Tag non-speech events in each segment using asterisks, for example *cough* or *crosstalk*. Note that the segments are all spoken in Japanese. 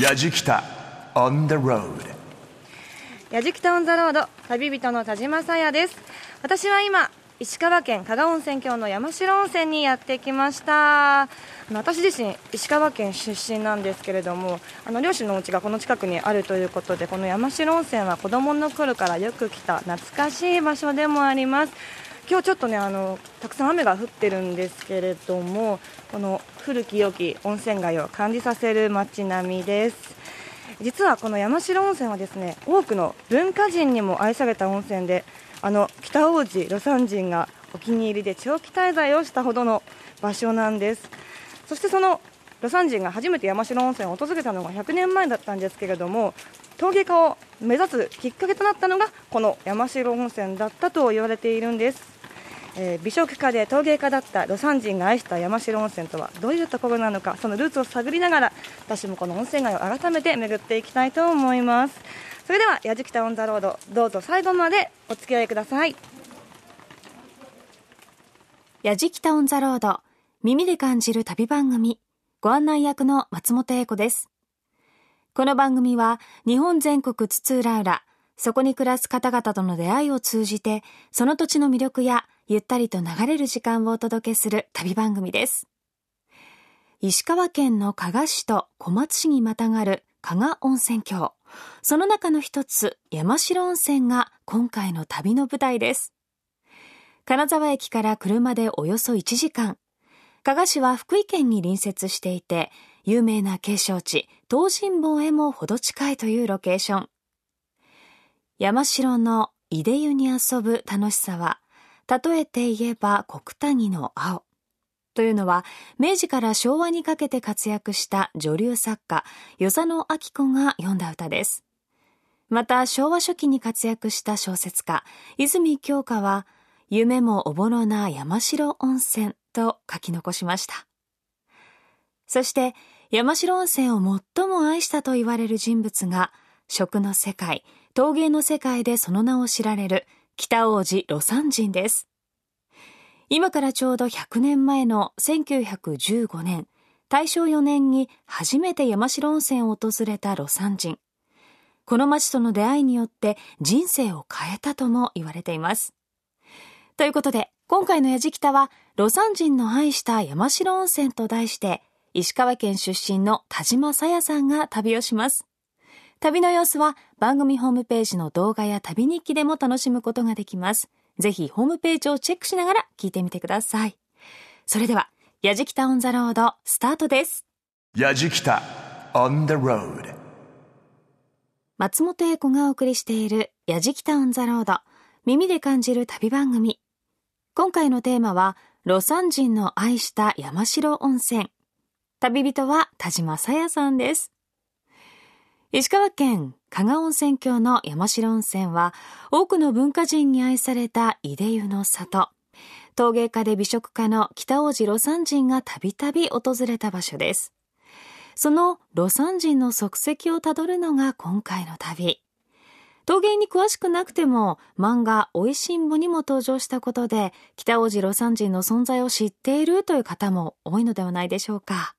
やじきた on the road. やじきたオンザロード旅人の田島さやです。私は今石川県加賀温泉郷の山城温泉にやってきました。私自身石川県出身なんですけれどもあの両親のお家がこの近くにあるということでこの山城温泉は子供の頃からよく来た懐かしい場所でもあります。今日ちょっとねあのたくさん雨が降ってるんですけれどもこの古き良き温泉街を感じさせる街並みです。実はこの山城温泉はですね多くの文化人にも愛された温泉であの北王子魯山人がお気に入りで長期滞在をしたほどの場所なんです。そしてその魯山人が初めて山城温泉を訪れたのが100年前だったんですけれども陶芸家を目指すきっかけとなったのがこの山城温泉だったと言われているんです。えー美食家で陶芸家だった魯山人が愛した山代温泉とはどういうところなのかそのルーツを探りながら私もこの温泉街を改めて巡っていきたいと思います。それでは「やじきた on the road」どうぞ最後までお付き合いください。やじきた on the road 耳で感じる旅番組ご案内役の松本英子です。この番組は日本全国津々浦々そこに暮らす方々との出会いを通じてその土地の魅力やゆったりと流れる時間をお届けする旅番組です。石川県の加賀市と小松市にまたがる加賀温泉郷。その中の一つ山城温泉が今回の旅の舞台です。金沢駅から車でおよそ1時間。加賀市は福井県に隣接していて有名な景勝地東尋坊へも程近いというロケーション。山城のいで湯に遊ぶ楽しさは例えて言えば国谷の青。というのは明治から昭和にかけて活躍した女流作家与謝野明子が詠んだ歌です。また昭和初期に活躍した小説家泉鏡花は夢もおぼろな山城温泉と書き残しました。そして山城温泉を最も愛したと言われる人物が食の世界陶芸の世界でその名を知られる北王子魯山人です。今からちょうど100年前の1915年大正4年に初めて山城温泉を訪れた魯山人。この町との出会いによって人生を変えたとも言われています。ということで今回のやじきたは魯山人の愛した山城温泉と題して石川県出身の田島さやさんが旅をします。旅の様子は番組ホームページの動画や旅日記でも楽しむことができます。ぜひホームページをチェックしながら聞いてみてください。それでは、やじきたオンザロードスタートです。やじきた on the road 松本英子がお送りしているやじきたオンザロード耳で感じる旅番組。今回のテーマは、魯山人の愛した山城温泉。旅人は田島さやさんです。石川県加賀温泉郷の山城温泉は多くの文化人に愛されたいで湯の里。陶芸家で美食家の北王子魯山人がたびたび訪れた場所です。その魯山人の足跡をたどるのが今回の旅。陶芸に詳しくなくても漫画「おいしんぼ」にも登場したことで北王子魯山人の存在を知っているという方も多いのではないでしょうか。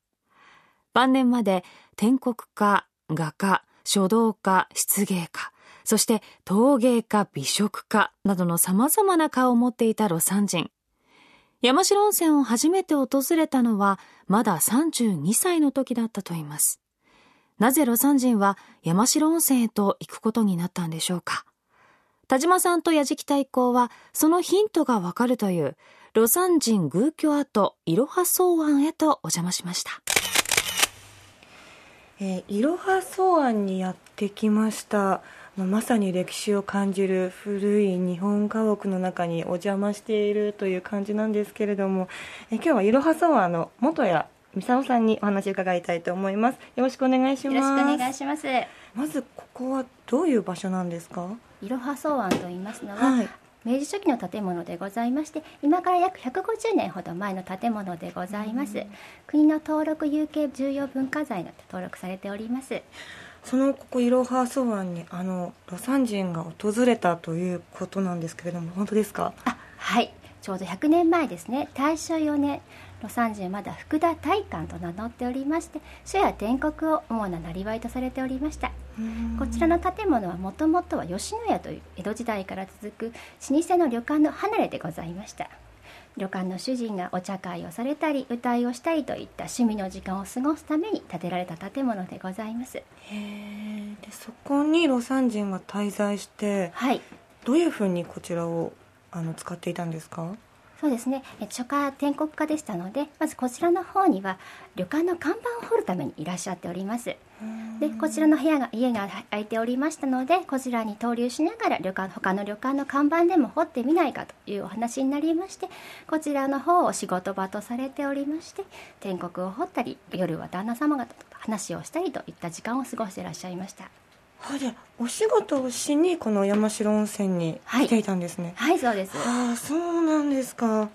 晩年まで篆刻家画家書道家漆芸家そして陶芸家美食家などの様々な顔を持っていた魯山人。山城温泉を初めて訪れたのはまだ32歳の時だったといいます。なぜ魯山人は山城温泉へと行くことになったんでしょうか。田島さんと矢敷太鼓はそのヒントがわかるという魯山人宮居跡いろは草庵へとお邪魔しました。えーいろは草庵にやってきました。まさに歴史を感じる古い日本家屋の中にお邪魔しているという感じなんですけれども、えー今日はいろは草庵の元谷美沙さんにお話を伺いたいと思います。よろしくお願いします。よろしくお願いします。まずここはどういう場所なんですか？いろは草庵と言いますのは、はい明治初期の建物でございまして今から約150年ほど前の建物でございます、国の登録有形重要文化財の登録されております。そのここいろは草庵にあの魯山人が訪れたということなんですけれども本当ですか？あはい。ちょうど100年前ですね。大正4年魯山人はまだ福田大官と名乗っておりまして書や篆刻を主ななりわいとされておりましたこちらの建物はもともとは吉野家という江戸時代から続く老舗の旅館の離れでございました。旅館の主人がお茶会をされたり歌いをしたりといった趣味の時間を過ごすために建てられた建物でございます。へえでそこに魯山人は滞在してはい。どういうふうにこちらをあの使っていたんですか？そうですね。え書家篆刻家でしたのでまずこちらの方には旅館の看板を掘るためにいらっしゃっております。でこちらの部屋が家が空いておりましたのでこちらに投留しながら旅館他の旅館の看板でも掘ってみないかというお話になりましてこちらの方を仕事場とされておりまして篆刻を掘ったり夜は旦那様方と話をしたりといった時間を過ごしていらっしゃいましたあじゃあお仕事をしにこの山城温泉に来ていたんですね、はいそうです。ああそうなんですか。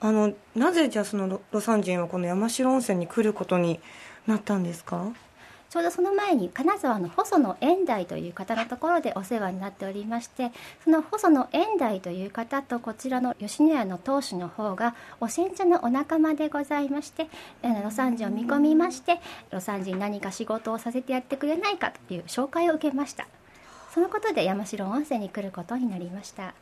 あのなぜじゃあその魯魯山人はこの山城温泉に来ることになったんですか？ちょうどその前に金沢の細野円大という方のところでお世話になっておりましてその細野円大という方とこちらの吉野家の当主の方がお煎茶のお仲間でございまして魯山人を見込みまして魯山人に何か仕事をさせてやってくれないかという紹介を受けました。そのことで山城温泉に来ることになりました。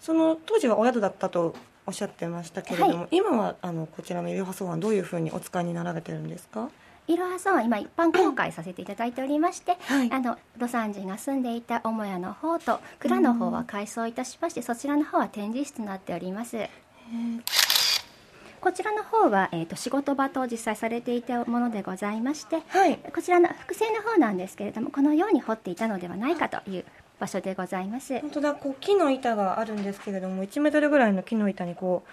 その当時はお宿だったとおっしゃってましたけれども、は今はあのこちらのいろは草庵どういうふうにお使いになられてるんですか？いろは今一般公開させていただいておりまして、はい。あの魯山人が住んでいた母屋の方と蔵の方は改装いたしまして、そちらの方は展示室となっております。こちらの方は、えー、と仕事場と実際されていたものでございまして、はい。こちらの複製の方なんですけれどもこのように彫っていたのではないかという場所でございます。本当だこう木の板があるんですけれども1メートルぐらいの木の板にこう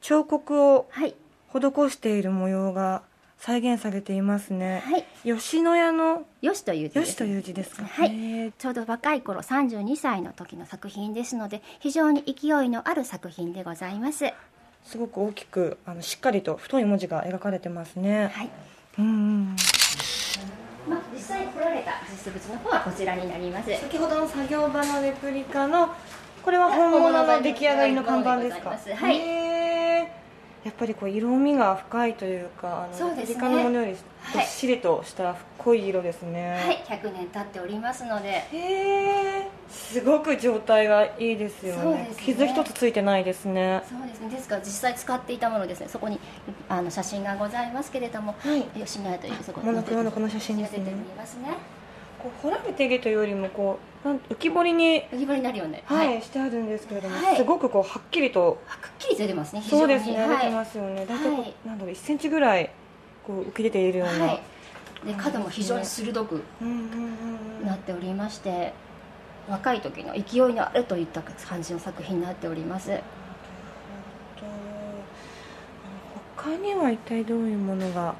彫刻をはい。施している模様が再現されていますね、はい。吉野家のよしという字です。よしという字ですか？はい。ちょうど若い頃32歳の時の作品ですので非常に勢いのある作品でございます。はすごく大きくあのしっかりと太い文字が描かれてますね、い。うんうん。まあ、実際に彫られた実物の方はこちらになります。先ほどの作業場のレプリカのこれは本物の出来上がりの看板ですか？はいやっぱりこう色味が深いというかあのそうですね。レプリカのものよりどっしりとした濃い色ですね、はい100年経っておりますので。へえすごく状態がいいですよね。そうですね。傷一つついてないですね。そうですね。ですから実際使っていたものですね。そこにあの写真がございますけれども、はい。吉野家というそこモノクロのこの写真ですね。出ておりますねこう彫られているというよりもこうなん浮き彫りに、浮き彫りになるよねはいしてあるんですけれども、はい。すごくこうはっきりとあくっきり出てますね非常に。そうですね、はい、出てますよね。大体こう、はい。なんだろう1センチぐらいこう浮き出ているような、はい。で角も非常に鋭くなっておりまして若い時の勢いのあるといった感じの作品になっております。と他には一体どういうものが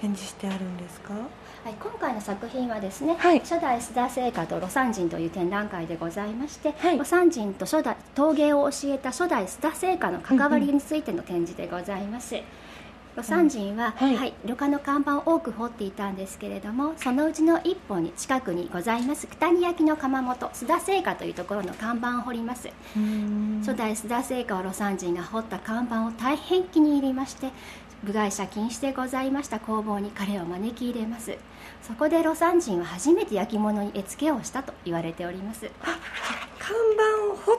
展示してあるんですか？はい、今回の作品はですね、はい。初代須田製菓と魯山人という展覧会でございまして、はい。魯山人と初代陶芸を教えた初代須田製菓の関わりについての展示でございます、魯山人は、はい。はい旅館の看板を多く彫っていたんですけれどもそのうちの一本に近くにございます九谷焼の窯元須田製菓というところの看板を彫ります。初代須田製菓を魯山人が彫った看板を大変気に入りまして部外者禁止でございました工房に彼を招き入れますそこで魯山人は初めて焼き物に絵付けをしたと言われております。看板を彫っ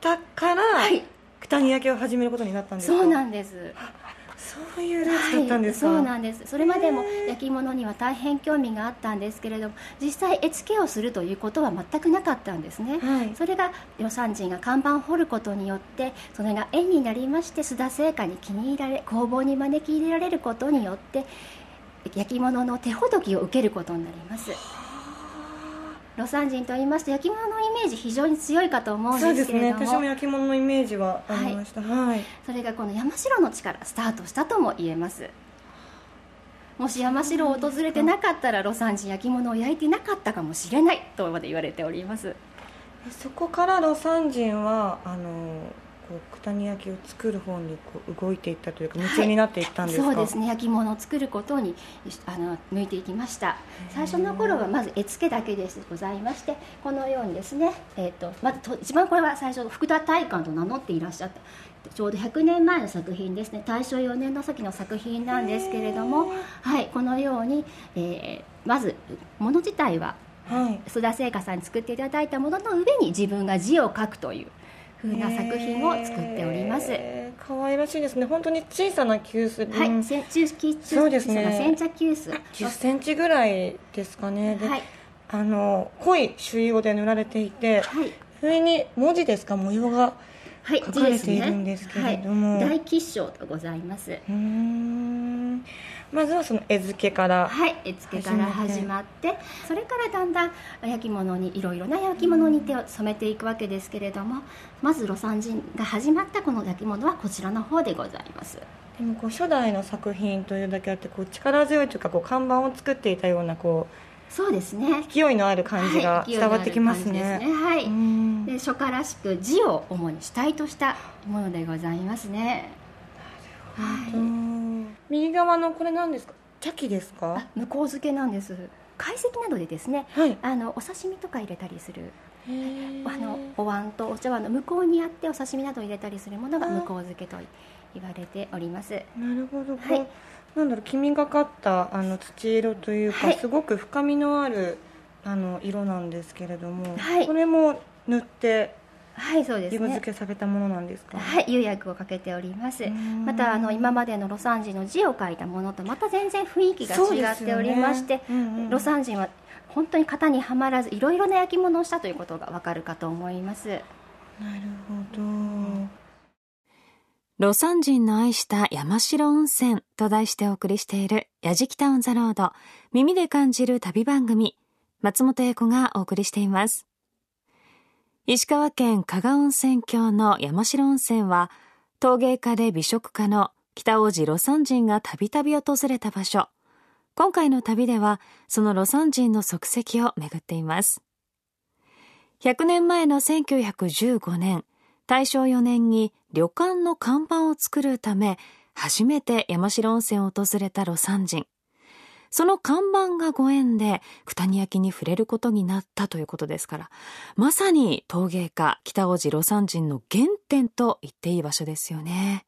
たから、はい。九谷焼を始めることになったんですか？そうなんです。そういうルーツだったんですか、はい、そうなんです。それまでも焼き物には大変興味があったんですけれども実際絵付けをするということは全くなかったんですね、はい。それが魯山人が看板を彫ることによってそれが縁になりまして須田製菓に気に入られ工房に招き入れられることによって焼き物の手ほどきを受けることになります。魯山人と言いますと焼き物のイメージ非常に強いかと思うんでけれども。ですすね。私も焼き物のイメージはありました。はい、それがこの山城の地からスタートしたとも言えます。もし山城を訪れてなかったら魯山人焼き物を焼いてなかったかもしれないとまで言われております。そこから魯山人はあのこう九谷焼を作る方にこう動いていったというか夢中になっていったんですか、そうですね。焼き物を作ることにあの向いていきました。最初の頃はまず絵付けだけでございましてこのようにですね、えーと、まずと一番これは最初福田大観と名乗っていらっしゃった。ちょうど100年前の作品ですね。大正4年の時の作品なんですけれども、はい、このように、えー、まず物自体ははい、須田製菓さんに作っていただいたものの上に自分が字を書くという風な作品を作っております。可愛らしいですね。本当に小さな急須。はい、先中そうですね。煎茶急須。10センチぐらいですかね。はい。あの濃い朱色で塗られていて、はい、上に文字ですか模様が書かれているんですけれども、はい、大吉祥とございます。うん。まずはその絵付けからはい絵付けから始まってそれからだんだん焼き物にいろいろな焼き物に手を染めていくわけですけれどもまず魯山人が始まったこの焼き物はこちらの方でございます。でもこう初代の作品というだけあってこう力強いというかこう看板を作っていたようなこうそうですね。勢いのある感じが伝わってきますね、はい、ねはいで初夏らしく字を主に主体としたものでございますねはい、右側のこれ何ですか？茶器ですか？向こう漬けなんです。懐石などでですね、はい、あのお刺身とか入れたりする。あのお椀とお茶碗の向こうにあってお刺身などを入れたりするものが向こう漬けと言われております。なるほど、はい、なんだろう黄みがかったあの土色というか、はい、すごく深みのあるあの色なんですけれども、はい、これも塗ってはいそうですね。色付けされたものなんですか？はい、釉薬をかけております。またあの今までの魯山人の字を書いたものとまた全然雰囲気が違っておりまして、ねうんうん、魯山人は本当に型にはまらずいろいろな焼き物をしたということがわかるかと思います。なるほど。魯山人の愛した山城温泉と題してお送りしているやじきたオンザロード耳で感じる旅番組松本英子がお送りしています。石川県加賀温泉郷の山城温泉は陶芸家で美食家の北大路魯山人がたびたび訪れた場所。今回の旅ではその魯山人の足跡を巡っています。100年前の1915年大正4年に旅館の看板を作るため初めて山城温泉を訪れた魯山人。その看板がご縁で九谷焼に触れることになったということですから、まさに陶芸家北大路魯山人の原点と言っていい場所ですよね。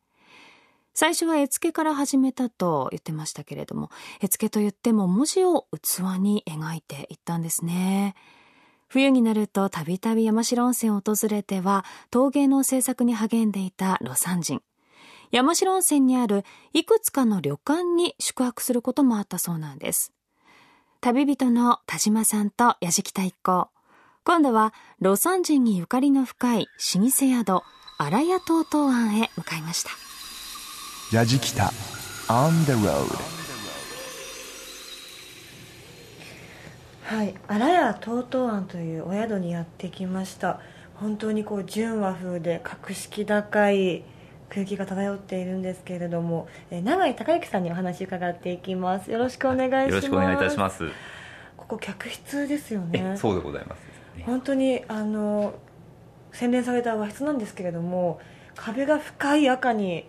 最初は絵付けから始めたと言ってましたけれども、絵付けと言っても文字を器に描いていったんですね。冬になるとたびたび山城温泉を訪れては陶芸の制作に励んでいた魯山人。山城温泉にあるいくつかの旅館に宿泊することもあったそうなんです。旅人の田島さんと矢敷太一行。今度は魯山人にゆかりの深い老舗宿、荒谷東東庵へ向かいました。矢敷太 On the road はい、荒谷東東庵というお宿にやってきました本当にこう純和風で格式高い空気が漂っているんですけれども、えー、永井孝之さんにお話伺っていきます。よろしくお願いします。よろしくお願いいたします。ここ客室ですよね。そうでございます、ね、本当にあの洗練された和室なんですけれども壁が深い赤に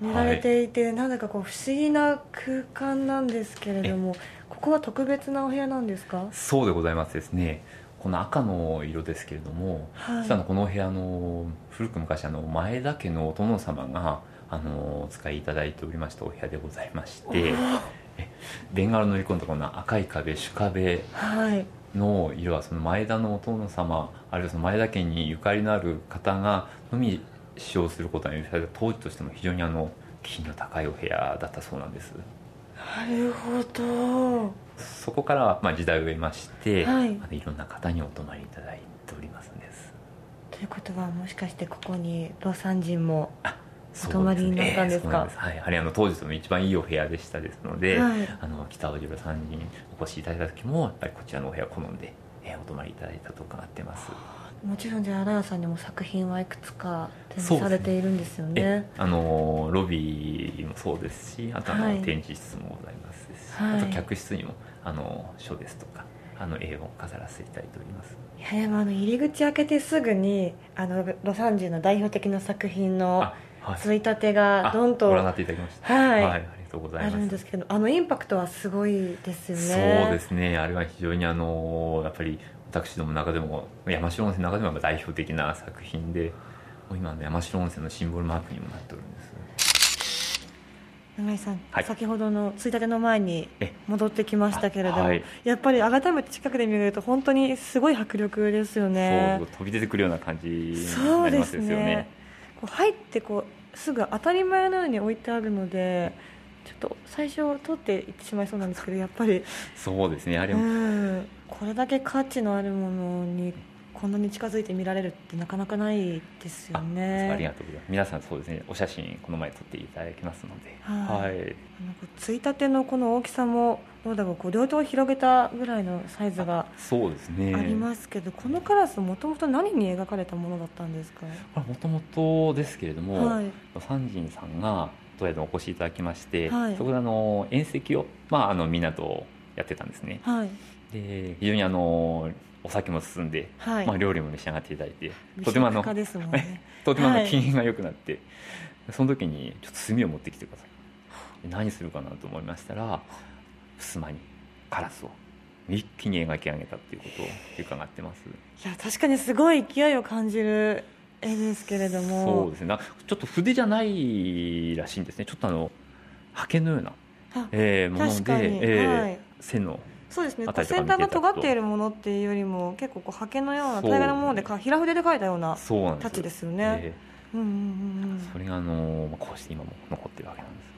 塗られていて、はい、なんだかこう不思議な空間なんですけれどもここは特別なお部屋なんですか？そうでございますですね。この赤の色ですけれども、はい、実はこのお部屋の古く昔あの前田家のお殿様があのお使いいただいておりましたお部屋でございましてベンガラの塗り込んだこの赤い壁主壁の色はその前田のお殿様あるいはその前田家にゆかりのある方がのみ使用することによって当時としても非常にあの品の高いお部屋だったそうなんです。なるほど。そこからまあ時代を得まして、はい、いろんな方にお泊まりいただいておりますんですということはもしかしてここに魯山人もお泊まりになったんですか、はい、やはりあの当時の一番いいお部屋でしたですので、はい、あの北大路魯山人お越しいただいた時もやっぱりこちらのお部屋を好んで、えー、お泊まりいただいたと伺ってます。もちろんじゃあ荒谷さんにも作品はいくつか展示されているんですよね、ね、あのロビーもそうです。しあとあの、展示室もございますし、はい、あと客室にもあの書ですとかあの絵を飾らせていただいております。いやでもあの入り口開けてすぐにあのロサンジの代表的な作品のあはい。ついたてがあどんとあご覧になっていただきました。はい。ありがとうございます。るんですけどあのインパクトはすごいですよそうねですね。あれは非常にあのやっぱり私どもの中でも山城温泉の中でも代表的な作品で今の山城温泉のシンボルマークにもなっておるんです永井さん、はい。先ほどのついたての前にえ戻ってきましたけれども、あはい。やっぱり改めて近くで見ると本当にすごい迫力ですよね。そう飛び出てくるような感じになりますすよね。ね。こう入ってこうすぐ当たり前のように置いてあるのでちょっと最初取っていってしまいそうなんですけどやっぱり、そうですね。あれうもん、これだけ価値のあるものにこんなに近づいて見られるってなかなかないですよあねありがとうございます皆さんそうですねお写真この前撮っていただきますので。はい。はい。あのこうついたてのこの大きさもどうだろうこう両手を広げたぐらいのサイズがそうですね。ありますけど、このカラスもともと何に描かれたものだったんですか、これもともとですけれども、はい。サンジンさんが東野でお越しいただきまして、はい。そこであの宴席を、まあ、あのみんなとやってたんですね。はい。で非常にあのお酒も進んで、はい。まあ、料理も召し上がっていただいて美とてもあのねとてもあはいの機嫌が良くなって、その時にちょっと炭を持ってきてください。で何するかなと思いましたら襖にカラスを一気に描き上げたっていうことを伺ってます。いや確かにすごい勢いを感じる絵ですけれども。そうですね。なちょっと筆じゃないらしいんですね。ちょっとあの刷毛のような、あえーもので、えーはい。線のそうですね。先端が尖っているものっていうよりも結構こう刷毛のような平らなものでか平筆で描いたようなタッチですよね、えうんうんうんそれがあのまあこうして今も残ってるわけなんです。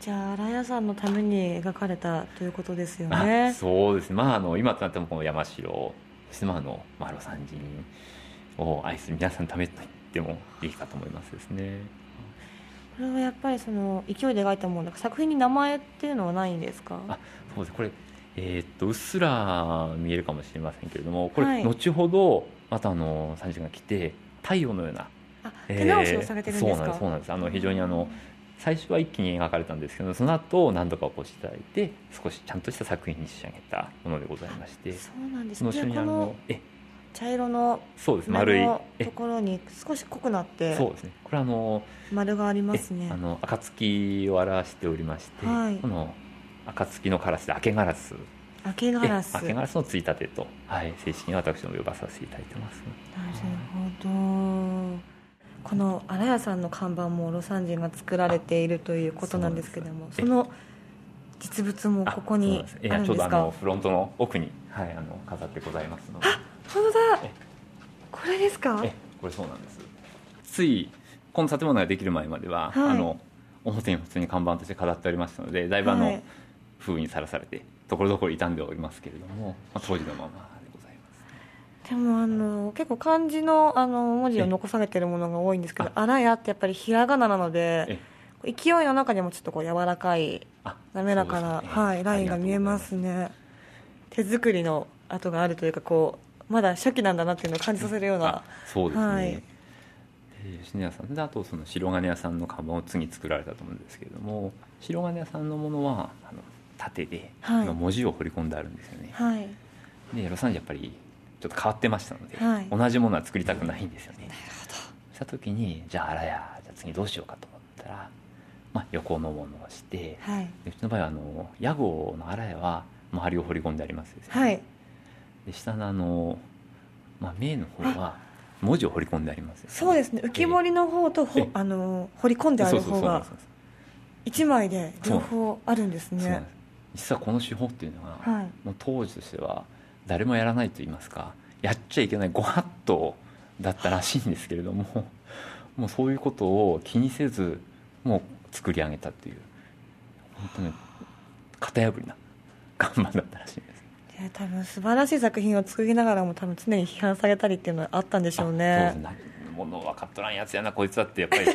じゃあ荒屋さんのために描かれたということですよあねそうですね、まあ、あの今となってもこの山城そしてまああのマロ三人を愛する皆さんのためと言ってもいいかと思いますですねこれはやっぱりその勢いで描いたものだから作品に名前っていうのはないんですか？あそうです。これ、えーっとうっすら見えるかもしれませんけれどもこれ、はい。後ほどまたあの三人が来て太陽のようなあえー手直しをされてるんですか、そうなんですそうなんです。あの非常にあの最初は一気に描かれたんですけどその後何度かお越しいただいて少しちゃんとした作品に仕上げたものでございましてそうなんです。その後ろにあじゃあこののえ茶色のそうです丸い。ところに少し濃くなってそうですね。これあの丸がありますね。えあの暁を表しておりまして、はい。この暁のカラスで明けガラス。明けガラス。え明けガラスのついたてと、はい、正式に私ども呼ばさせていただいてますなるほど。この荒屋さんの看板もロサンジンが作られているということなんですけどもその実物もここにあるんですか？ちょうどあのフロントの奥に、はい、あの飾ってございますので本当だ。えこれですか？えこれそうなんです。ついこの建物ができる前までは、はい。あの表に普通に看板として飾っておりましたのでだいぶあの、はい。風雨にさらされてところどころ傷んでおりますけれども、まあ、当時のままでございます。でもあの結構漢字のあの文字を残されているものが多いんですけど「あ。らや」ってやっぱりひらがななので勢いの中にもちょっとこう柔らかいあ滑らかな、ね。はい、ラインが見えますね。手作りの跡があるというかこうまだ初期なんだなっていうのを感じさせるようなあそうですね、はい。で吉野家さん。であとその白金屋さんの看板を次作られたと思うんですけれども白金屋さんのものはあの縦で、はい。今文字を彫り込んであるんですよね。はい。でロサンゼルやっぱりちょっと変わってましたので、はい。同じものは作りたくないんですよね。なるほど。した時にじゃああらやじゃあ次どうしようかと思ったら、まあ、横のものをしてはい。でうちの場合はあの屋号のあらやは周りを彫り込んでありますでね、はいで下のあの、まあ、名の方は文字を彫り込んでありますよね。そうですね。浮き彫りの方とほえあの彫り込んである方がそうなんです一枚で両方あるんですね。実はこの手法っていうのが、はい。もう当時としては誰もやらないと言いますかやっちゃいけないご法度だったらしいんですけれども *laughs* もうそういうことを気にせずもう作り上げたっていう本当に型破りな看板だったらしいんです。いや多分素晴らしい作品を作りながらも多分常に批判されたりっていうのはあったんでしょうそうねですね。もの分かっとらんやつやなこいつだってやっぱり。*laughs*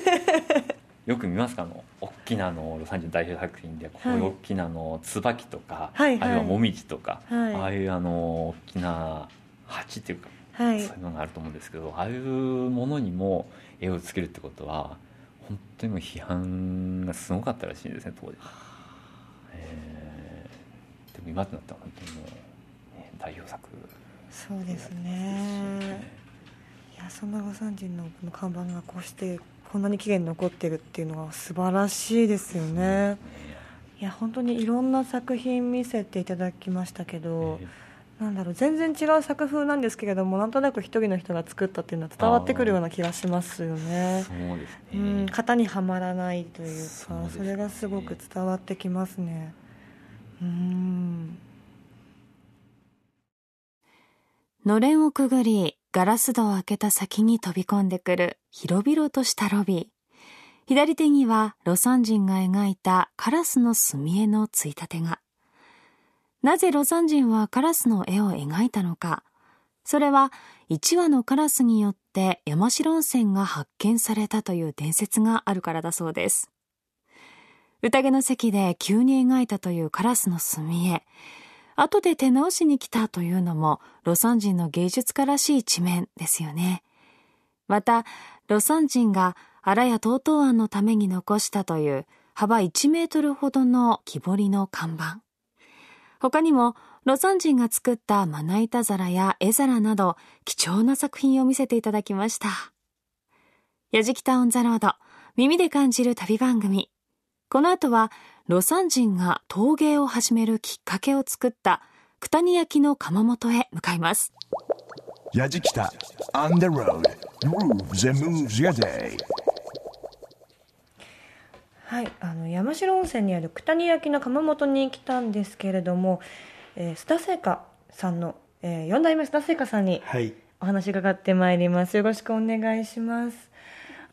よく見ますか？あの大きなあのロサンゼル代表作品でこういう大きなあの椿とか、はいはい。あるいはモミジとか、はい。ああいうあの大きな鉢っていうか、はい。そういうのがあると思うんですけどああいうものにも絵をつけるってことは本当にもう批判がすごかったらしいんですね当時。えーでも今となったら本当にもう、ね、代表作そうですね。いやそんな魯山人のこの看板がこうしてこんなに綺麗に残ってるっていうのは素晴らしいですよね。いや本当にいろんな作品見せていただきましたけど、えなんだろう全然違う作風なんですけれどもなんとなく一人の人が作ったっていうのは伝わってくるような気がしますよね。そうですね、うん、型にはまらないというかそね。それがすごく伝わってきますね。うんのれんをくぐり、ガラス戸を開けた先に飛び込んでくる広々としたロビー。左手には魯山人が描いたカラスの墨絵のついたてが。なぜ魯山人はカラスの絵を描いたのか。それは1羽のカラスによって山城温泉が発見されたという伝説があるからだそうです。宴の席で急に描いたというカラスの墨絵。後で手直しに来たというのも、魯山人の芸術家らしい一面ですよね。また、魯山人が荒や東東湾のために残したという幅1メートルほどの木彫りの看板。他にも、魯山人が作ったまな板皿や絵皿など、貴重な作品を見せていただきました。やじきたオンザロード、耳で感じる旅番組。この後は、魯山人が陶芸を始めるきっかけを作った九谷焼の窯元へ向かいます。Yajikita on the road. Grooves and moves your day. はい、あの山城温泉にある九谷焼の窯元に来たんですけれども、えー、須田製菓さんの、えー、4代目須田製菓さんにはい、お話伺ってまいりますよろしくお願いします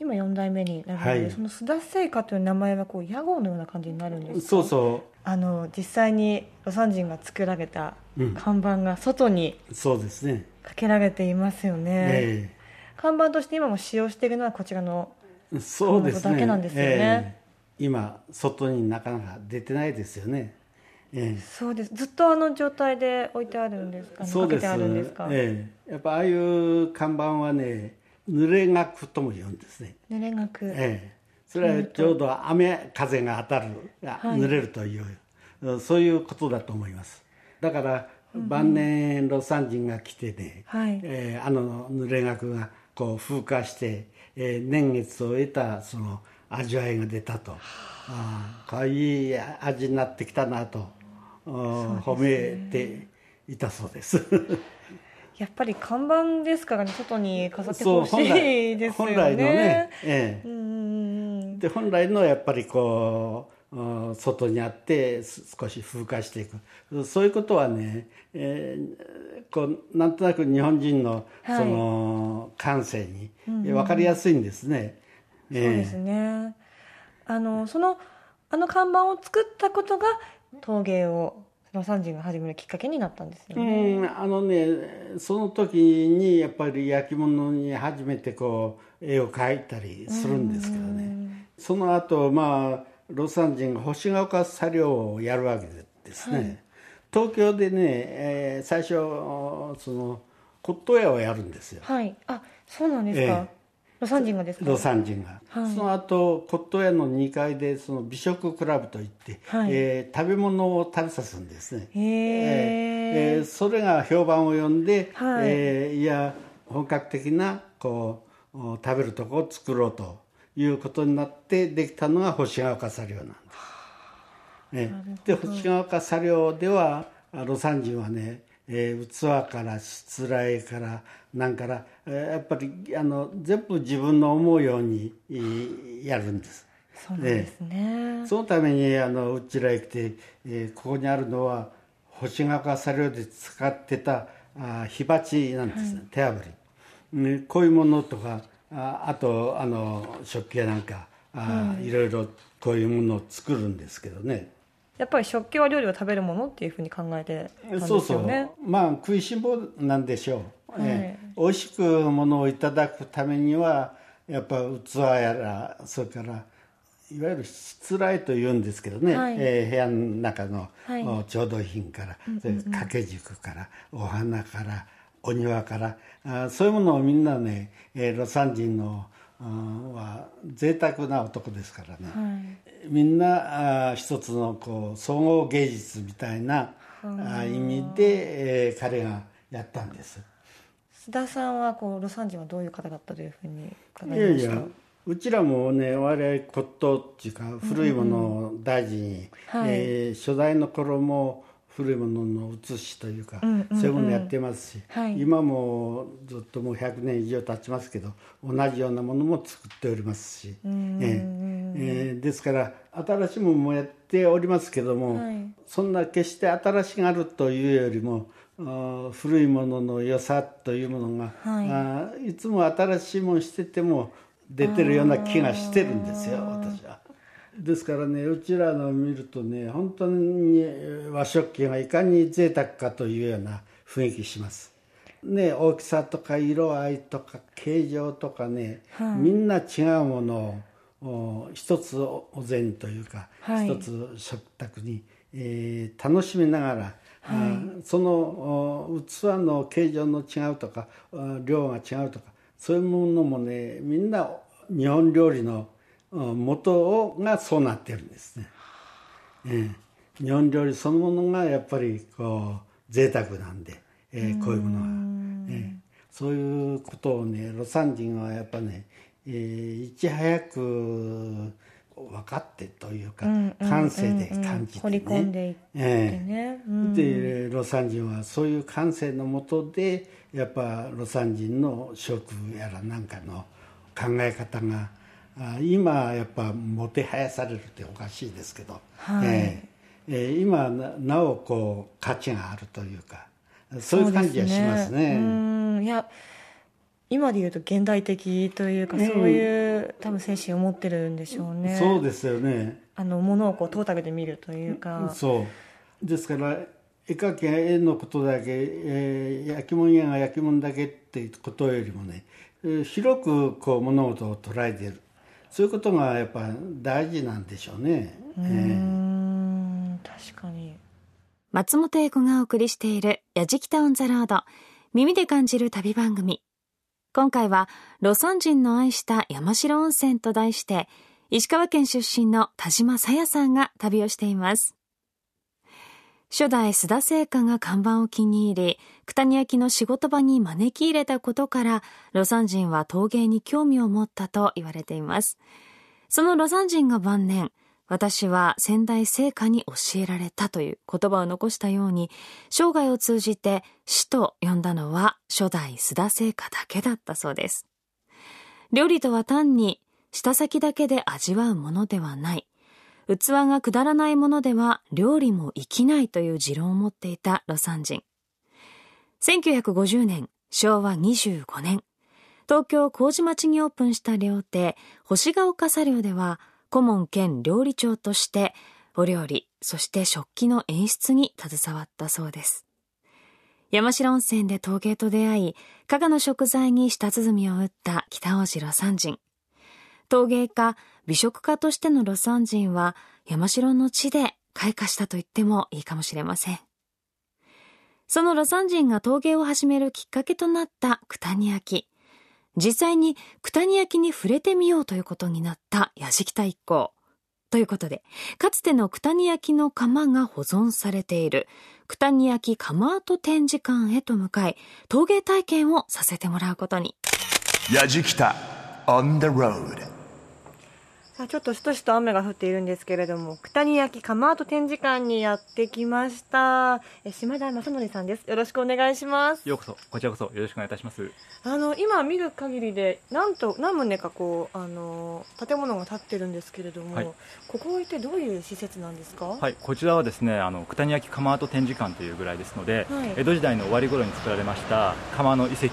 今4代目になるので、はい。その須田製菓という名前はこう屋号のような感じになるんですかそうそあの実際に魯山人が作られたうん。看板が外にう、そうですね。かけられていますよね、え看板として今も使用しているのはこちらのえそうですね。だけなんですよね。ええ。今外になかなか出てないですよね。ええ。そうです。ずっとあの状態で置いてあるんですか？ねそうです。かけてあるんですか、ええ。やっぱああいう看板はね、濡れ学とも言うんですね。濡れ学、ええ。それはちょうど雨風が当たる、あはい。濡れるという、そういうことだと思います。だから晩年魯山人が来てね、はい。えーあの濡れ学がこう風化して、えー年月を得たその味わいが出たと、あ。あいい味になってきたなと、あー褒めていたそうです。やっぱり看板ですからね外に飾ってほしいですよね。本来のね、ええ。うんで本来のやっぱりこううん外にあってす少し風化していく。そういうことはね、えーこうなんとなく日本人のはい。その感性に分かりやすいんですね。そうですね。あのそのあの看板を作ったことが陶芸を魯山人が始めるきっかけになったんですようね、ん、あのねその時にやっぱり焼き物に初めてこう絵を描いたりするんですけどね。その後まあ魯山人が星ヶ丘作業をやるわけですね、東京でね、えー最初その骨董屋をやるんですよ。はい。あそうなんですか、魯山人がですか？魯山人が、はい。その後骨董屋の2階でその美食クラブといって、はい。えー食べ物を食べさすんですね。へええーそれが評判を呼んで、はい。えーいや本格的なこうお食べるとこを作ろうということになってできたのが星ヶ丘茶寮なんです。えーで星ヶ丘茶寮ではあ魯山人はね、えー器からしつらえからなんから、えーやっぱりあの全部自分の思うようにえーやるんです。そうですね、そのためにあのうちらへ来て、えーここにあるのは星ヶ丘茶寮で使ってたあ火鉢なんですね、手炙り、ね、こういうものとかああとあの食器やなんかあ、いろいろこういうものを作るんですけどねやっぱり食器は料理を食べるものっていうふうに考えてたんですそうそう。よねまあ食いしん坊なんでしょう、はい。ええ。美味しくものをいただくためにはやっぱ器やらそれからいわゆるしつらいと言うんですけどね、はい。えー部屋の中の、はい。お調度品から、それ掛け軸からお花からお庭からあそういうものをみんなね、えー、魯山人のあは贅沢な男ですからね、はい。みんなあ一つのこう総合芸術みたいなあ意味で、えー彼がやったんです。須田さんはこう魯山人はどういう方だったというふうに伺いました？いやいやうちらもね我々骨董っていうか古いものを大事に、はい。えー初代の頃も古いものの写しというか、んうんうん。そういうものやってますし、はい。今もずっともう100年以上経ちますけど同じようなものも作っておりますし、えーえーですから新しいものもやっておりますけども、はい。そんな決して新しがるというよりも古いものの良さというものが、はい。い、あーいつも新しいものしてても出てるような気がしてるんですよ私は。ですからねうちらの見るとね本当に和食器がいかに贅沢かというような雰囲気します。ね、大きさとか色合いとか形状とかね、みんな違うものをお一つお膳というか、はい。一つ食卓に、えー楽しみながら、あーそのお器の形状の違うとかあ量が違うとかそういうものもねみんな日本料理のお元をがそうなってるんですね。ええ。日本料理そのものがやっぱりこう贅沢なんで、ええこういうものは、ええ。そういうことをね魯山人はやっぱね、ええいち早く分かってというか、感性で感じてね、掘り込んでいってええ。ねうん。で魯山人はそういう感性のもとでやっぱ魯山人の食やらなんかの考え方があ今やっぱもてはやされるっておかしいですけど、はい。ええ。ええ今ななおこう価値があるというかそういう感じはしますね。うん。いや今で言うと現代的というか、うんそういう多分精神を持ってるんでしょうね。そうですよね。あのものをこうトータルで見るというか。そう。ですから絵描きや絵のことだけ、えー焼き物屋が焼き物だけっていうことよりもね、えー広くこう物事を捉えているそういうことがやっぱ大事なんでしょうね。うえん確かに。松本英子がお送りしている「やじきた on the road」耳で感じる旅番組。今回は「魯山人の愛した山城温泉」と題して石川県出身の田島さやさんが旅をしています初代須田製菓が看板を気に入り九谷焼の仕事場に招き入れたことから魯山人は陶芸に興味を持ったと言われています。その魯山人が晩年私は仙台聖火に教えられたという言葉を残したように生涯を通じて死と呼んだのは初代須田聖火だけだったそうです。料理とは単に舌先だけで味わうものではない。器がくだらないものでは料理も生きないという持論を持っていた魯山人。1950年昭和25年東京麹町にオープンした料亭星ヶ丘茶寮では顧問兼料理長としてお料理そして食器の演出に携わったそうです。山城温泉で陶芸と出会い加賀の食材に舌鼓を打った北大路魯山人。陶芸家美食家としての魯山人は山城の地で開花したと言ってもいいかもしれません。その魯山人が陶芸を始めるきっかけとなった九谷焼。実際に九谷焼に触れてみようということになった矢敷田一行。ということでかつての九谷焼の窯が保存されている九谷焼窯跡展示館へと向かい陶芸体験をさせてもらうことに。Yajikita on the road. さあちょっとしとしと雨が降っているんですけれども九谷焼窯跡展示館にやってきました。え島田正則さんです。よろしくお願いします。ようこそ、こちらこそよろしくお願いいたします。あの今見る限りでなんと何棟かこうあの建物が建ってるんですけれども、はい。ここは一体どういう施設なんですか、はい、こちらはですね、あの九谷焼窯跡展示館というぐらいですので、はい。江戸時代の終わり頃に作られました窯の遺跡、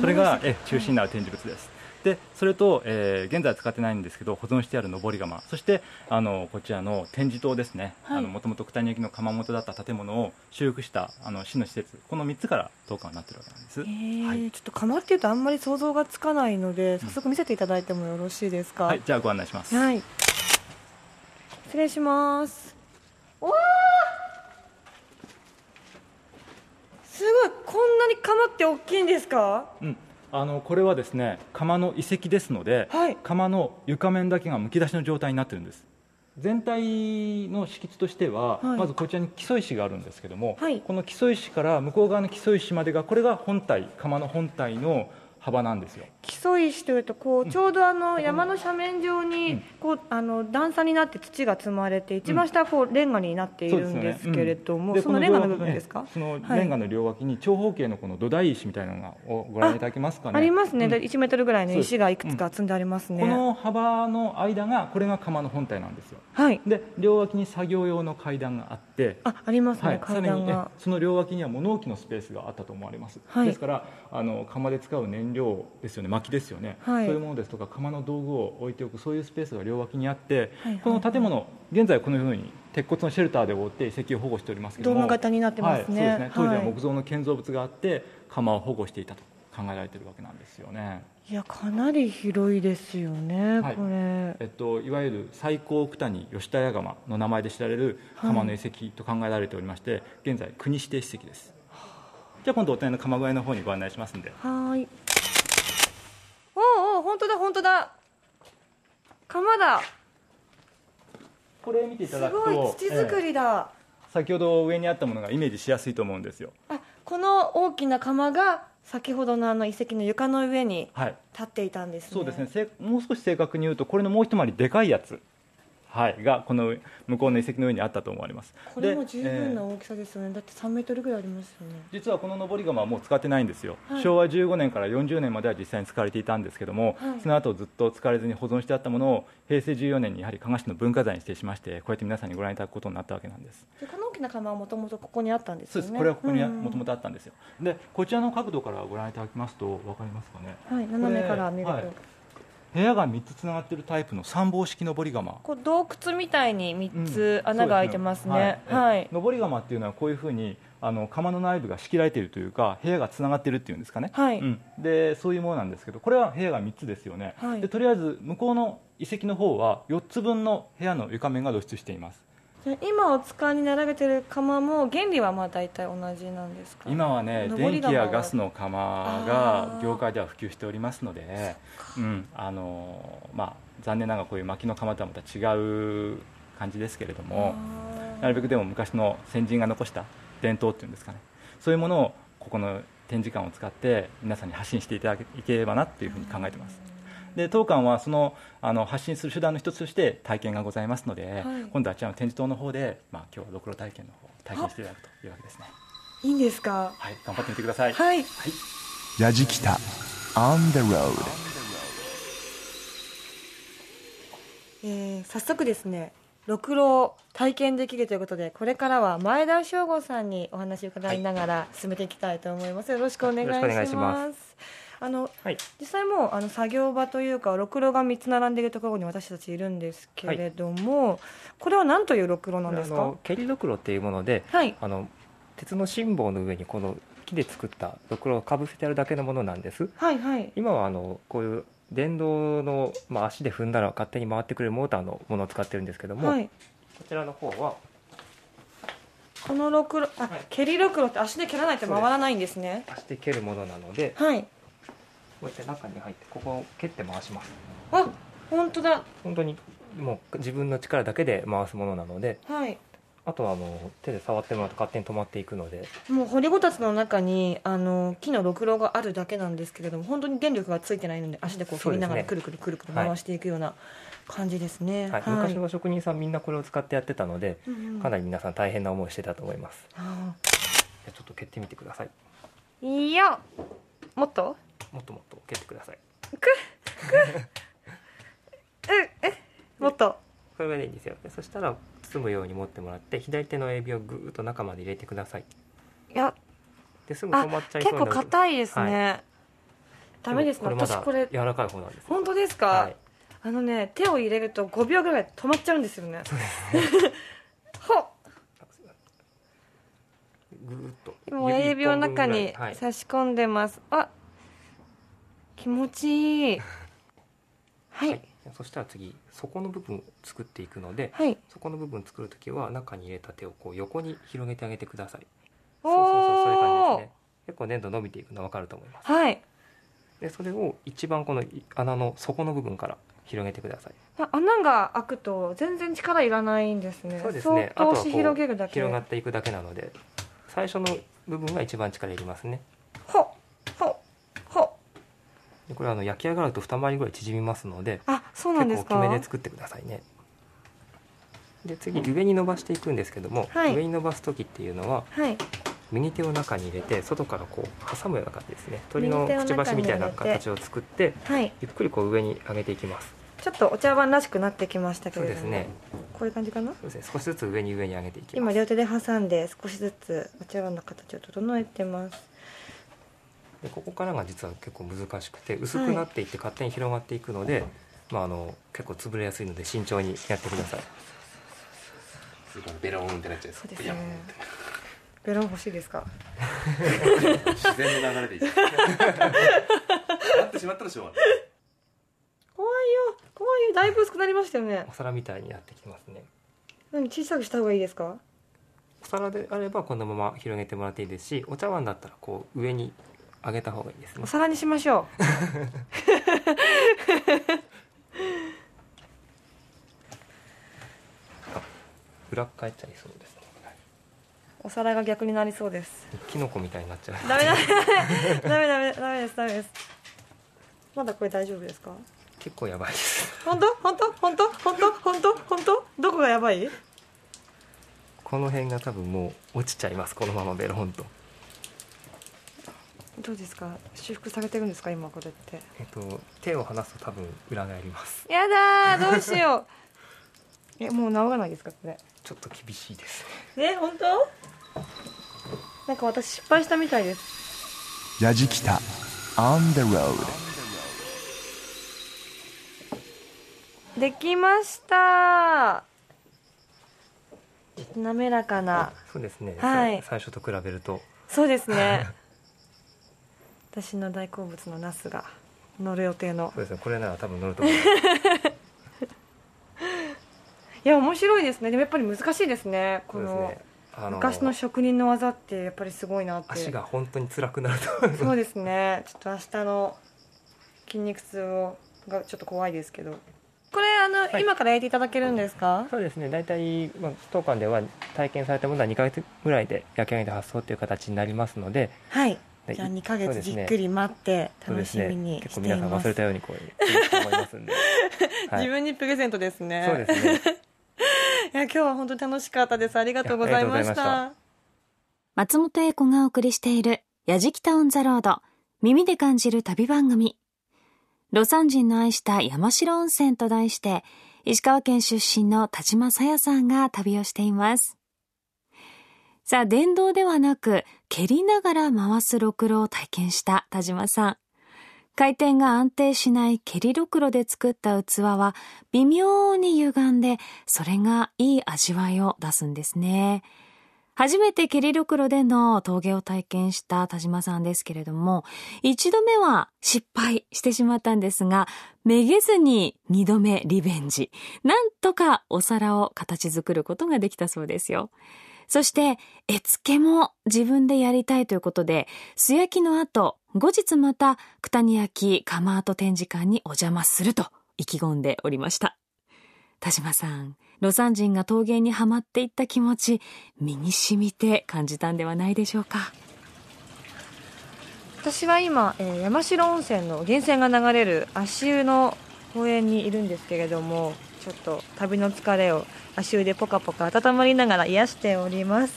それがえ中心になる展示物です。でそれと、えー現在は使ってないんですけど保存してある登り窯。そしてあのこちらの展示棟ですね。はい。もともと九谷焼の窯元だった建物を修復したあの市の施設。この3つから当館はなってるわけなんです、えー。はい。ちょっと窯っていうとあんまり想像がつかないので早速見せていただいてもよろしいですか、はい、じゃあご案内します、はい。失礼します。おー！すごい。こんなに窯って大きいんですか？うん、あのこれはですね窯の遺跡ですので、はい。窯の床面だけがむき出しの状態になってるんです。全体の敷地としては、はい。まずこちらに基礎石があるんですけども、はい。この基礎石から向こう側の基礎石までがこれが本体窯の本体の幅なんですよ。基礎石というとこうちょうどあの山の斜面上にこうあの段差になって土が積まれて一番下はこうレンガになっているんですけれども、でそのレンガの部分ですか？そはい。のレンガの両脇に長方形のこの土台石みたいなのがをご覧いただけますかね？ありますね、うん。で1メートルぐらいの石がいくつか積んでありますね、この幅の間がこれが窯の本体なんですよ。はい。で両脇に作業用の階段があってあありますね、階段がその両脇には物置のスペースがあったと思われます、はい。ですからあの窯で使う燃料ですよね薪ですよね、はい。そういうものですとか窯の道具を置いておくそういうスペースが両脇にあって、はいはいこの建物現在このように鉄骨のシェルターで覆って遺跡を保護しておりますけどもドーム型になってますね。はい、そうですね。当時ははい木造の建造物があって窯を保護していたと考えられているわけなんですよね。いやかなり広いですよね、はい。これ。えっと、いわゆる最高九谷吉田屋窯の名前で知られる窯の遺跡と考えられておりまして、現在国指定史跡です。じゃあ今度お隣の窯小屋の方にご案内しますんで。はーい本当だ本当だ。窯だ。これ見ていたすだくとごい土作ええ。りだ、先ほど上にあったものがイメージしやすいと思うんですよ。あこの大きな窯が先ほどのあの遺跡の床の上にはい。立っていたんですね。そうですね。せもう少し正確に言うとこれのもう一回りでかいやつはい、がこの向こうの遺跡の上にあったと思われます。これも十で分なええ大きさですよね、だって3メートルぐらいありますよね。実はこの登り窯はもう使ってないんですよ、はい。昭和15年から40年までは実際に使われていたんですけども、はい。その後ずっと使われずに保存してあったものを平成14年にやはり加賀市の文化財に指定しましてこうやって皆さんにご覧いただくことになったわけなんです。でこの大きな窯はもともとここにあったんですよね。そうです。これはここにうん。もともとあったんですよ、でこちらの角度からご覧いただきますと分かりますかね。はい。斜めから見ると、部屋が3つつながっているタイプの三方式登り窯こう洞窟みたいに3つうん。穴が開いてますね、はい。登り窯っていうのはこういうふうにあの窯の内部が仕切られているというか部屋がつながっているっていうんですかね、はい。うん。でそういうものなんですけどこれは部屋が3つですよね、はい。でとりあえず向こうの遺跡の方は4つ分の部屋の床面が露出しています今お使いに並べてる窯も原理はまあ大体同じなんですか？今はね電気やガスの窯あー。が業界では普及しておりますので、うんあのまあ、残念ながらこういう薪の窯とはまた違う感じですけれどもなるべくでも昔の先人が残した伝統っていうんですかね。そういうものをここの展示館を使って皆さんに発信していただければなっていうふうに考えてますで当館はそのあの発信する手段の一つとして体験がございますので、はい。今度はあちらの展示棟の方で、まあ、今日はろくろ体験の方体験していただくというわけですね。いいんですか？はい頑張ってみてください、はい。ラジキタ On the road えー早速ですねろくろを体験できるということでこれからは前田翔吾さんにお話を伺いながら進めていきたいと思います、よろしくお願いします。よろしくお願いしまあのはい、実際もうあの作業場というかろくろが3つ並んでいるところに私たちいるんですけれども、これは何というろくろなんですか？蹴りろくろっていうものではい。あの鉄の心棒の上にこの木で作ったろくろをかぶせてあるだけのものなんです。はいはい。今はあのこういう電動の、まあ、足で踏んだら勝手に回ってくれるモーターのものを使ってるんですけども、はい。こちらの方はこのろくろあ、はい。蹴りろくろって足で蹴らないと回らないんですね。足で蹴るものなのではいこうやって中に入ってここを蹴って回します。あ本当だ。本当にもう自分の力だけで回すものなのではい。あとはあの手で触ってもらうと勝手に止まっていくので。もう掘りごたつの中にあの木のろくろがあるだけなんですけれども本当に電力がついてないので足でこう振りながらくるくるくるくる回していくような感じですね、はい。昔の職人さんみんなこれを使ってやってたのでうんうん。かなり皆さん大変な思いをしてたと思います。あじゃあちょっと蹴ってみてください。ーいやもっと？もっともっと蹴ってください。もっと。これがいいんですよ。でそしたら包むように持ってもらって左手の指をぐーっと中まで入れてください。いや。ですぐ止まっちゃいそう結構硬いですはね、ダメですね私これ柔らかい方なんですよ。本当ですか、はい。あのね手を入れると5秒ぐらい止まっちゃうんですよね。*laughs* ほっ。ぐーっと。今親指を中に差し込んでます、あ気持ちいい。*laughs* はい。はい。そしたら次底の部分を作っていくのではい。底の部分作るときは中に入れた手をこう横に広げてあげてください。おそうそうそうそういう感じおですね。結構粘土伸びていくの分かると思います。はい。でそれを一番この穴の底の部分から広げてください。あ穴が開くと全然力いらないんですね。そうですね。あととは広げるだけ広がっていくだけなので最初の部分が一番力いりますね。ほっでこれはあの焼き上がると二回りぐらい縮みますのであそうなんですか？結構大きめで作ってくださいね。で次上に伸ばしていくんですけども、はい。上に伸ばす時っていうのははい。右手を中に入れて外からこう挟むような感じですね。鳥のくちばしみたいな形を作ってはい。ゆっくりこう上に上げていきます。ちょっとお茶碗らしくなってきましたけれども。そうですね。こういう感じかな？そうですね。少しずつ上に上に上げていきま今す両手で挟んで少しずつお茶碗の形を整えてますでここからが実は結構難しくて薄くなっていって勝手に広がっていくので、まあ、あの結構潰れやすいので慎重にやってください。ベローンってなっちゃう。そうですね。ベロン欲しいですか？自然の流れでいい。なってしまったらしょうがない怖いよ。怖いよだいぶ薄くなりましたよね。お皿みたいになってきてますね。何小さくした方がいいですか？お皿であればこのまま広げてもらっていいですしお茶碗だったらこう上に上げた方がいいですね。お皿にしましょ *laughs* 裏っ返っちゃいそうですね。うお皿が逆になりそうです。キノコみたいになっちゃう。ダメ *laughs* ダメダメダメダメです。ダメです。まだこれ大丈夫ですか？結構やばいです。本当？本当？本当？本当？本当？本当？どこがやばい？この辺が多分もう落ちちゃいます。このままベロンとどうですか？修復されてるんですか？今これって。えっと手を離すと多分裏返ります。やだーどうしよう。*laughs* えもう治らないですか？これ。ちょっと厳しいです。ねえ本当？なんか私失敗したみたいです。ヤジキタ On the road できました滑らかな。そうですね、はい。さ最初と比べると。そうですね *laughs* 私の大好物のナスが乗る予定の。そうですねこれなら多分乗ると思いますいや面白いですね。でもやっぱり難しいですね。この昔の職人の技ってやっぱりすごいなって。足が本当に辛くなると。思いますそうですね。ちょっと明日の筋肉痛をがちょっと怖いですけど。これあの、はい。今から焼いていただけるんですか？そうですね。大体、まあ、当館では体験されたものは2ヶ月ぐらいで焼き上げて発送という形になりますので。はい。でじゃあ2ヶそうですね。月じっくり待って楽しみに結構しています、皆さん忘れたようにこういいと思いますんで、*laughs* はい。自分にプレゼントですね。そうですね。*laughs* いや今日は本当に楽しかったです。ありがとうございました。*laughs* 松本英子がお送りしている「やじきた on the road」耳で感じる旅番組。魯山人の愛した山代温泉と題して石川県出身の田島さやさんが旅をしていますさあ電動ではなく蹴りながら回すろくろを体験した田島さん回転が安定しない蹴りろくろで作った器は微妙に歪んでそれがいい味わいを出すんですね初めて蹴りろくろでの陶芸を体験した田島さんですけれども、一度目は失敗してしまったんですが、めげずに二度目リベンジ。なんとかお皿を形作ることができたそうですよ。そして、絵付けも自分でやりたいということで、素焼きの後、後日また九谷焼窯跡展示館にお邪魔すると意気込んでおりました。田島さん、魯山人が陶芸にはまっていった気持ち、身に染みて感じたんではないでしょうか。私は今、えー山城温泉の源泉が流れる足湯の公園にいるんですけれどもちょっと旅の疲れを足湯でポカポカ温まりながら癒しております。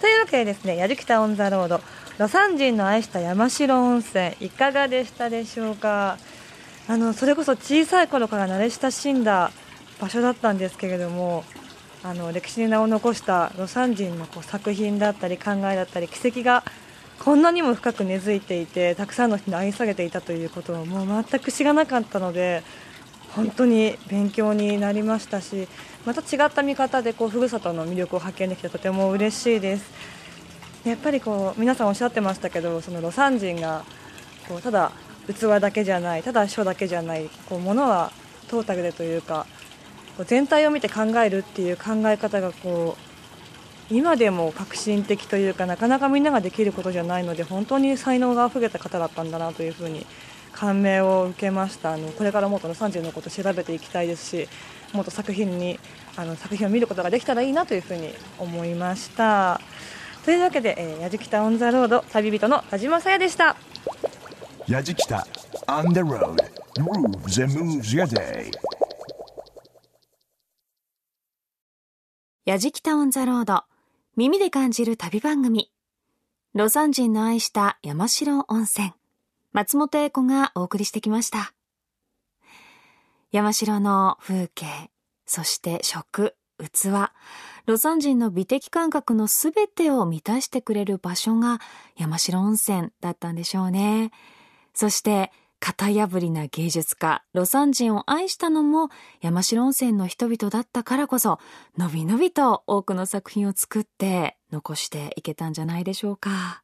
というわけでですねやるきたオンザロード魯山人の愛した山城温泉いかがでしたでしょうか？あのそれこそ小さい頃から慣れ親しんだ場所だったんですけれどもあの歴史に名を残した魯山人のこう作品だったり考えだったり奇跡がこんなにも深く根付いていてたくさんの人に愛されていたということをもう全く知らなかったので本当に勉強になりましたしまた違った見方でこうふるさとの魅力を発見できてとても嬉しいです。やっぱりこう皆さんおっしゃってましたけどその魯山人がこうただ器だけじゃないただ書だけじゃないこうものはトータルでというかこう全体を見て考えるっていう考え方がこう今でも革新的というかなかなかみんなができることじゃないので本当に才能があふれた方だったんだなというふうに感銘を受けました。あのこれからもっと魯山人のことを調べていきたいですしもっと作品にあの作品を見ることができたらいいなというふうに思いました。というわけで、えー、やじきた on the road 旅人の田島さやでした。やじきた On the road grooves and moves your day. やじきた on the road 耳で感じる旅番組。魯山人の愛した山代温泉松本英子がお送りしてきました山城の風景そして食器魯山人の美的感覚のすべてを満たしてくれる場所が山城温泉だったんでしょうね。そして型破りな芸術家、魯山人を愛したのも山城温泉の人々だったからこそ、のびのびと多くの作品を作って残していけたんじゃないでしょうか。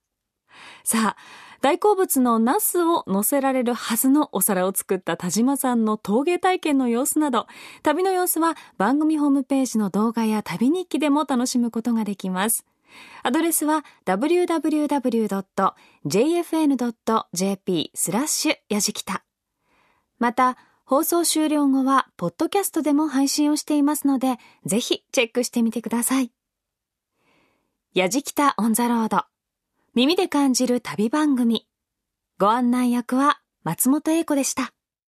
さあ、大好物のナスを乗せられるはずのお皿を作った田島さんの陶芸体験の様子など、旅の様子は番組ホームページの動画や旅日記でも楽しむことができます。アドレスは www.jfn.jp スラッシュやじきた。また、放送終了後は、ポッドキャストでも配信をしていますので、ぜひチェックしてみてください。やじきたオンザロード。耳で感じる旅番組。ご案内役は松本英子でした。